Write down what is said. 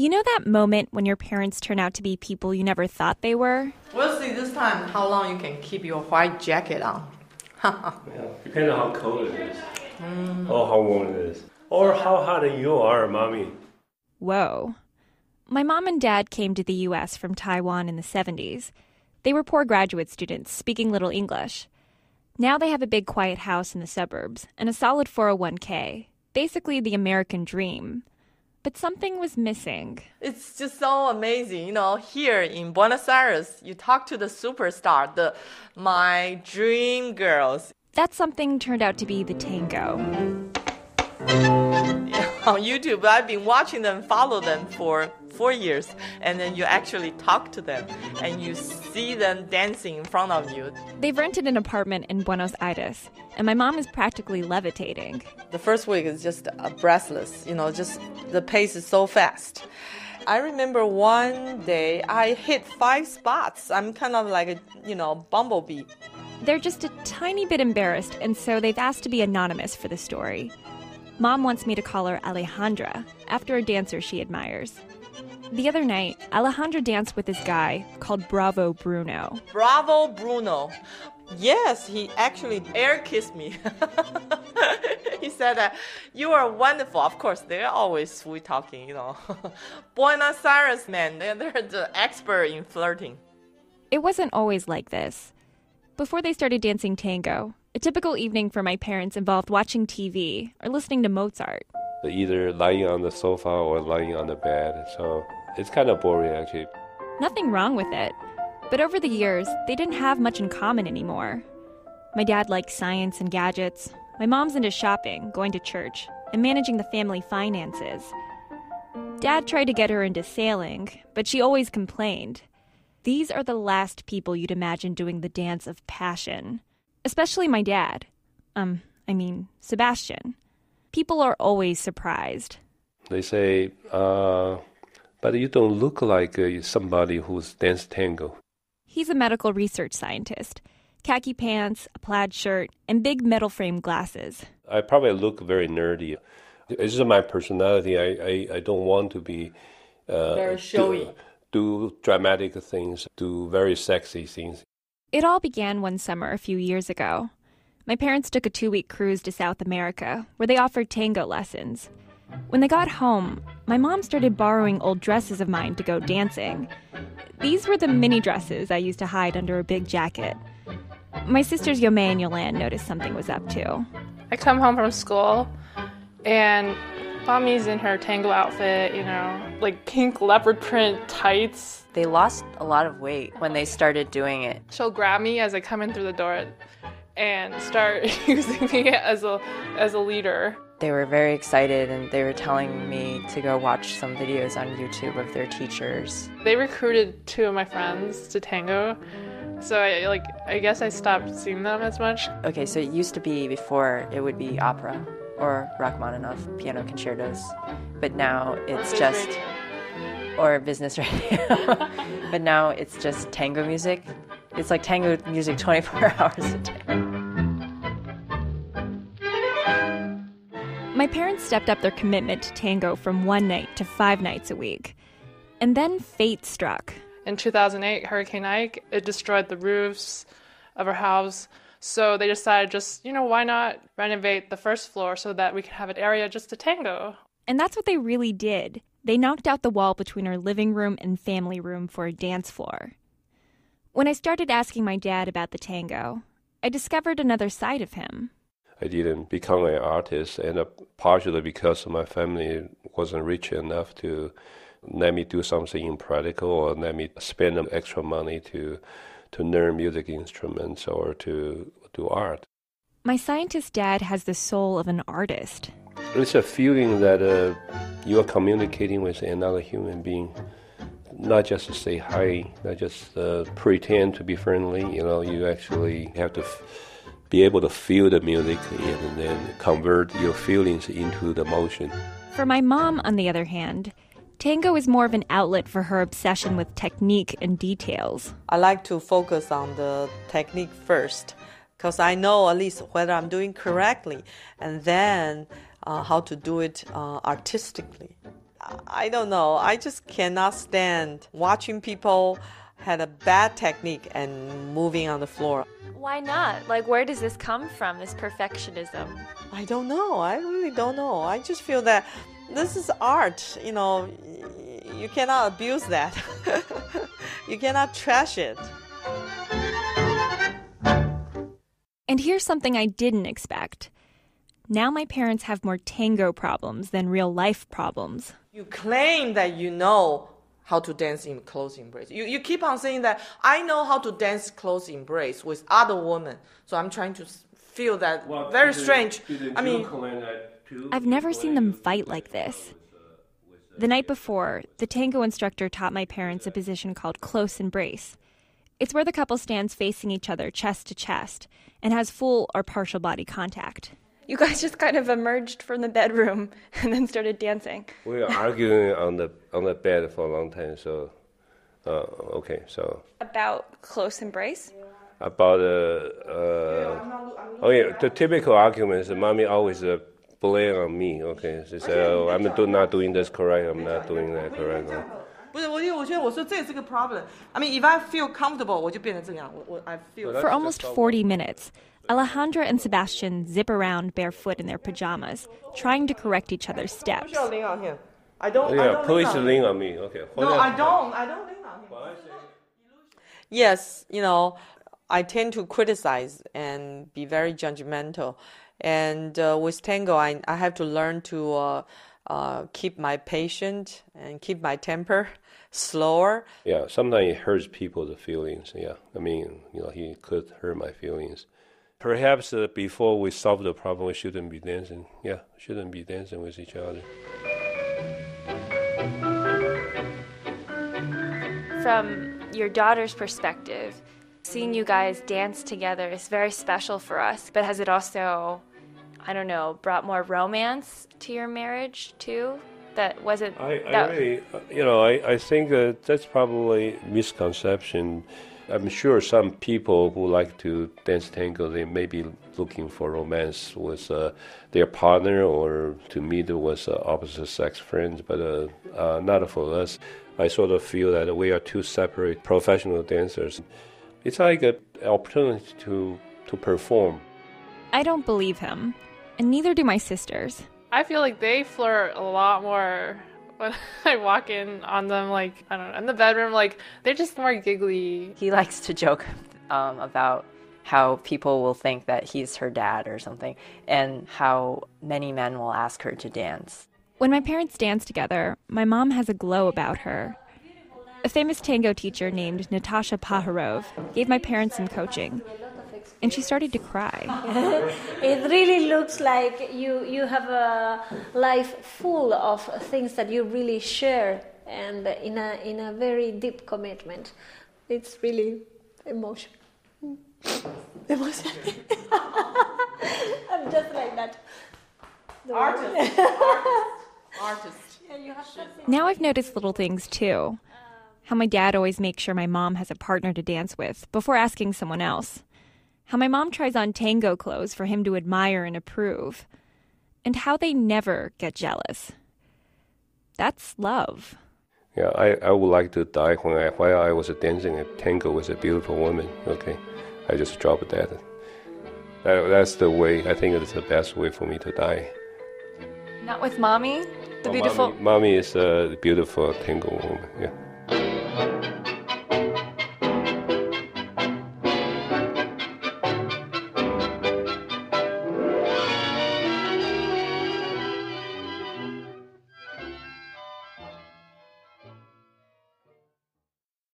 You know that moment when your parents turn out to be people you never thought they were? We'll see this time how long you can keep your white jacket on. Yeah, depending on how cold it is, mm. or how warm it is, or how hot you are, mommy. Whoa. My mom and dad came to the US from Taiwan in the 70s. They were poor graduate students speaking little English. Now they have a big quiet house in the suburbs and a solid 401k. Basically the American dream. But something was missing. It's just so amazing. You know, here in Buenos Aires, you talk to the superstar, the my dream girls. That something turned out to be the tango. On YouTube, I've been watching them, follow them for four years, and then you actually talk to them and you see them dancing in front of you. They've rented an apartment in Buenos Aires, and my mom is practically levitating. The first week is just uh, breathless, you know, just the pace is so fast. I remember one day I hit five spots. I'm kind of like a, you know, bumblebee. They're just a tiny bit embarrassed, and so they've asked to be anonymous for the story. Mom wants me to call her Alejandra, after a dancer she admires. The other night, Alejandra danced with this guy called Bravo Bruno. Bravo, Bruno. Yes, he actually air kissed me. he said that you are wonderful. Of course, they're always sweet talking, you know. Buenos Aires men, they're, they're the expert in flirting. It wasn't always like this. Before they started dancing tango, a typical evening for my parents involved watching TV or listening to Mozart. Either lying on the sofa or lying on the bed, so it's kind of boring actually. Nothing wrong with it. But over the years, they didn't have much in common anymore. My dad likes science and gadgets. My mom's into shopping, going to church, and managing the family finances. Dad tried to get her into sailing, but she always complained. These are the last people you'd imagine doing the dance of passion. Especially my dad. Um, I mean, Sebastian. People are always surprised. They say, uh, but you don't look like uh, somebody who's danced tango. He's a medical research scientist. Khaki pants, a plaid shirt, and big metal frame glasses. I probably look very nerdy. It's just my personality. I, I, I don't want to be uh, Very showy. Do, do dramatic things, do very sexy things. It all began one summer a few years ago. My parents took a two week cruise to South America, where they offered tango lessons. When they got home, my mom started borrowing old dresses of mine to go dancing. These were the mini dresses I used to hide under a big jacket. My sisters Yome and Yolande noticed something was up too. I come home from school and mommy's in her tango outfit, you know, like pink leopard print tights. They lost a lot of weight when they started doing it. She'll grab me as I come in through the door and start using me as a as a leader. They were very excited and they were telling me to go watch some videos on YouTube of their teachers. They recruited two of my friends to tango. So I like I guess I stopped seeing them as much. Okay, so it used to be before it would be opera or Rachmaninoff piano concertos, but now it's just radio. or business radio. but now it's just tango music. It's like tango music 24 hours a day. Parents stepped up their commitment to tango from one night to five nights a week. And then fate struck. In 2008, Hurricane Ike, it destroyed the roofs of our house. So they decided just, you know, why not renovate the first floor so that we could have an area just to tango? And that's what they really did. They knocked out the wall between our living room and family room for a dance floor. When I started asking my dad about the tango, I discovered another side of him. I didn't become an artist, and uh, partially because my family wasn't rich enough to let me do something impractical or let me spend extra money to to learn music instruments or to do art. My scientist dad has the soul of an artist. It's a feeling that uh, you are communicating with another human being, not just to say hi, not just uh, pretend to be friendly. You know, you actually have to f- be able to feel the music and then convert your feelings into the motion. For my mom, on the other hand, tango is more of an outlet for her obsession with technique and details. I like to focus on the technique first because I know at least whether I'm doing correctly and then uh, how to do it uh, artistically. I don't know. I just cannot stand watching people had a bad technique and moving on the floor. Why not? Like, where does this come from, this perfectionism? I don't know. I really don't know. I just feel that this is art. You know, you cannot abuse that. you cannot trash it. And here's something I didn't expect. Now my parents have more tango problems than real life problems. You claim that you know how to dance in close embrace. You, you keep on saying that I know how to dance close embrace with other women. So I'm trying to feel that very strange. I mean, I've never seen them fight like this. The night before, the tango instructor taught my parents a position called close embrace. It's where the couple stands facing each other chest to chest and has full or partial body contact You guys just kind of emerged from the bedroom and then started dancing. We were arguing on the on the bed for a long time. So, uh, okay, so About close embrace? about uh, uh, oh yeah, the typical argument is mommy always uh, blame on me. Okay, she said, oh, I'm do, not doing this correct. I'm not doing that correct. 不是，我因为我觉得我说这也是个 problem. I mean, if I feel comfortable，我就变成这样。我我 I feel. For almost 40 minutes, Alejandra and Sebastian zip around barefoot in their pajamas, trying to correct each other's steps. 需要 lean on him. I don't. I Yeah, don't please lean on lean on me. Okay. No, I don't. I don't lean on him. Yes, you know, I tend to criticize and be very judgmental. And uh, with tango, I, I have to learn to uh, uh, keep my patience and keep my temper slower. Yeah, sometimes it hurts people's feelings. Yeah, I mean, you know, he could hurt my feelings. Perhaps uh, before we solve the problem, we shouldn't be dancing. Yeah, shouldn't be dancing with each other. From your daughter's perspective, seeing you guys dance together is very special for us, but has it also, I don't know, brought more romance to your marriage too? That wasn't. I, I that, really, uh, you know, I, I think uh, that's probably misconception. I'm sure some people who like to dance tango, they may be looking for romance with uh, their partner or to meet with uh, opposite sex friends, but uh, uh, not for us. I sort of feel that we are two separate professional dancers. It's like an opportunity to, to perform. I don't believe him, and neither do my sisters. I feel like they flirt a lot more when I walk in on them. Like I don't know, in the bedroom, like they're just more giggly. He likes to joke um, about how people will think that he's her dad or something, and how many men will ask her to dance. When my parents dance together, my mom has a glow about her. A famous tango teacher named Natasha Paharov gave my parents some coaching, and she started to cry. it really looks like you you have a life full of things that you really share and in a in a very deep commitment. It's really emotional emotional i'm just like that. The Artist, artist, artist. Yeah, you have Now I've noticed little things too. Um. How my dad always makes sure my mom has a partner to dance with before asking someone else. How my mom tries on tango clothes for him to admire and approve. And how they never get jealous. That's love. Yeah, I, I would like to die when I while I was dancing a tango with a beautiful woman. Okay, I just dropped that. that. That's the way. I think it's the best way for me to die. Not with mommy, the Oh, beautiful. Mommy, mommy is a beautiful tango woman. Yeah.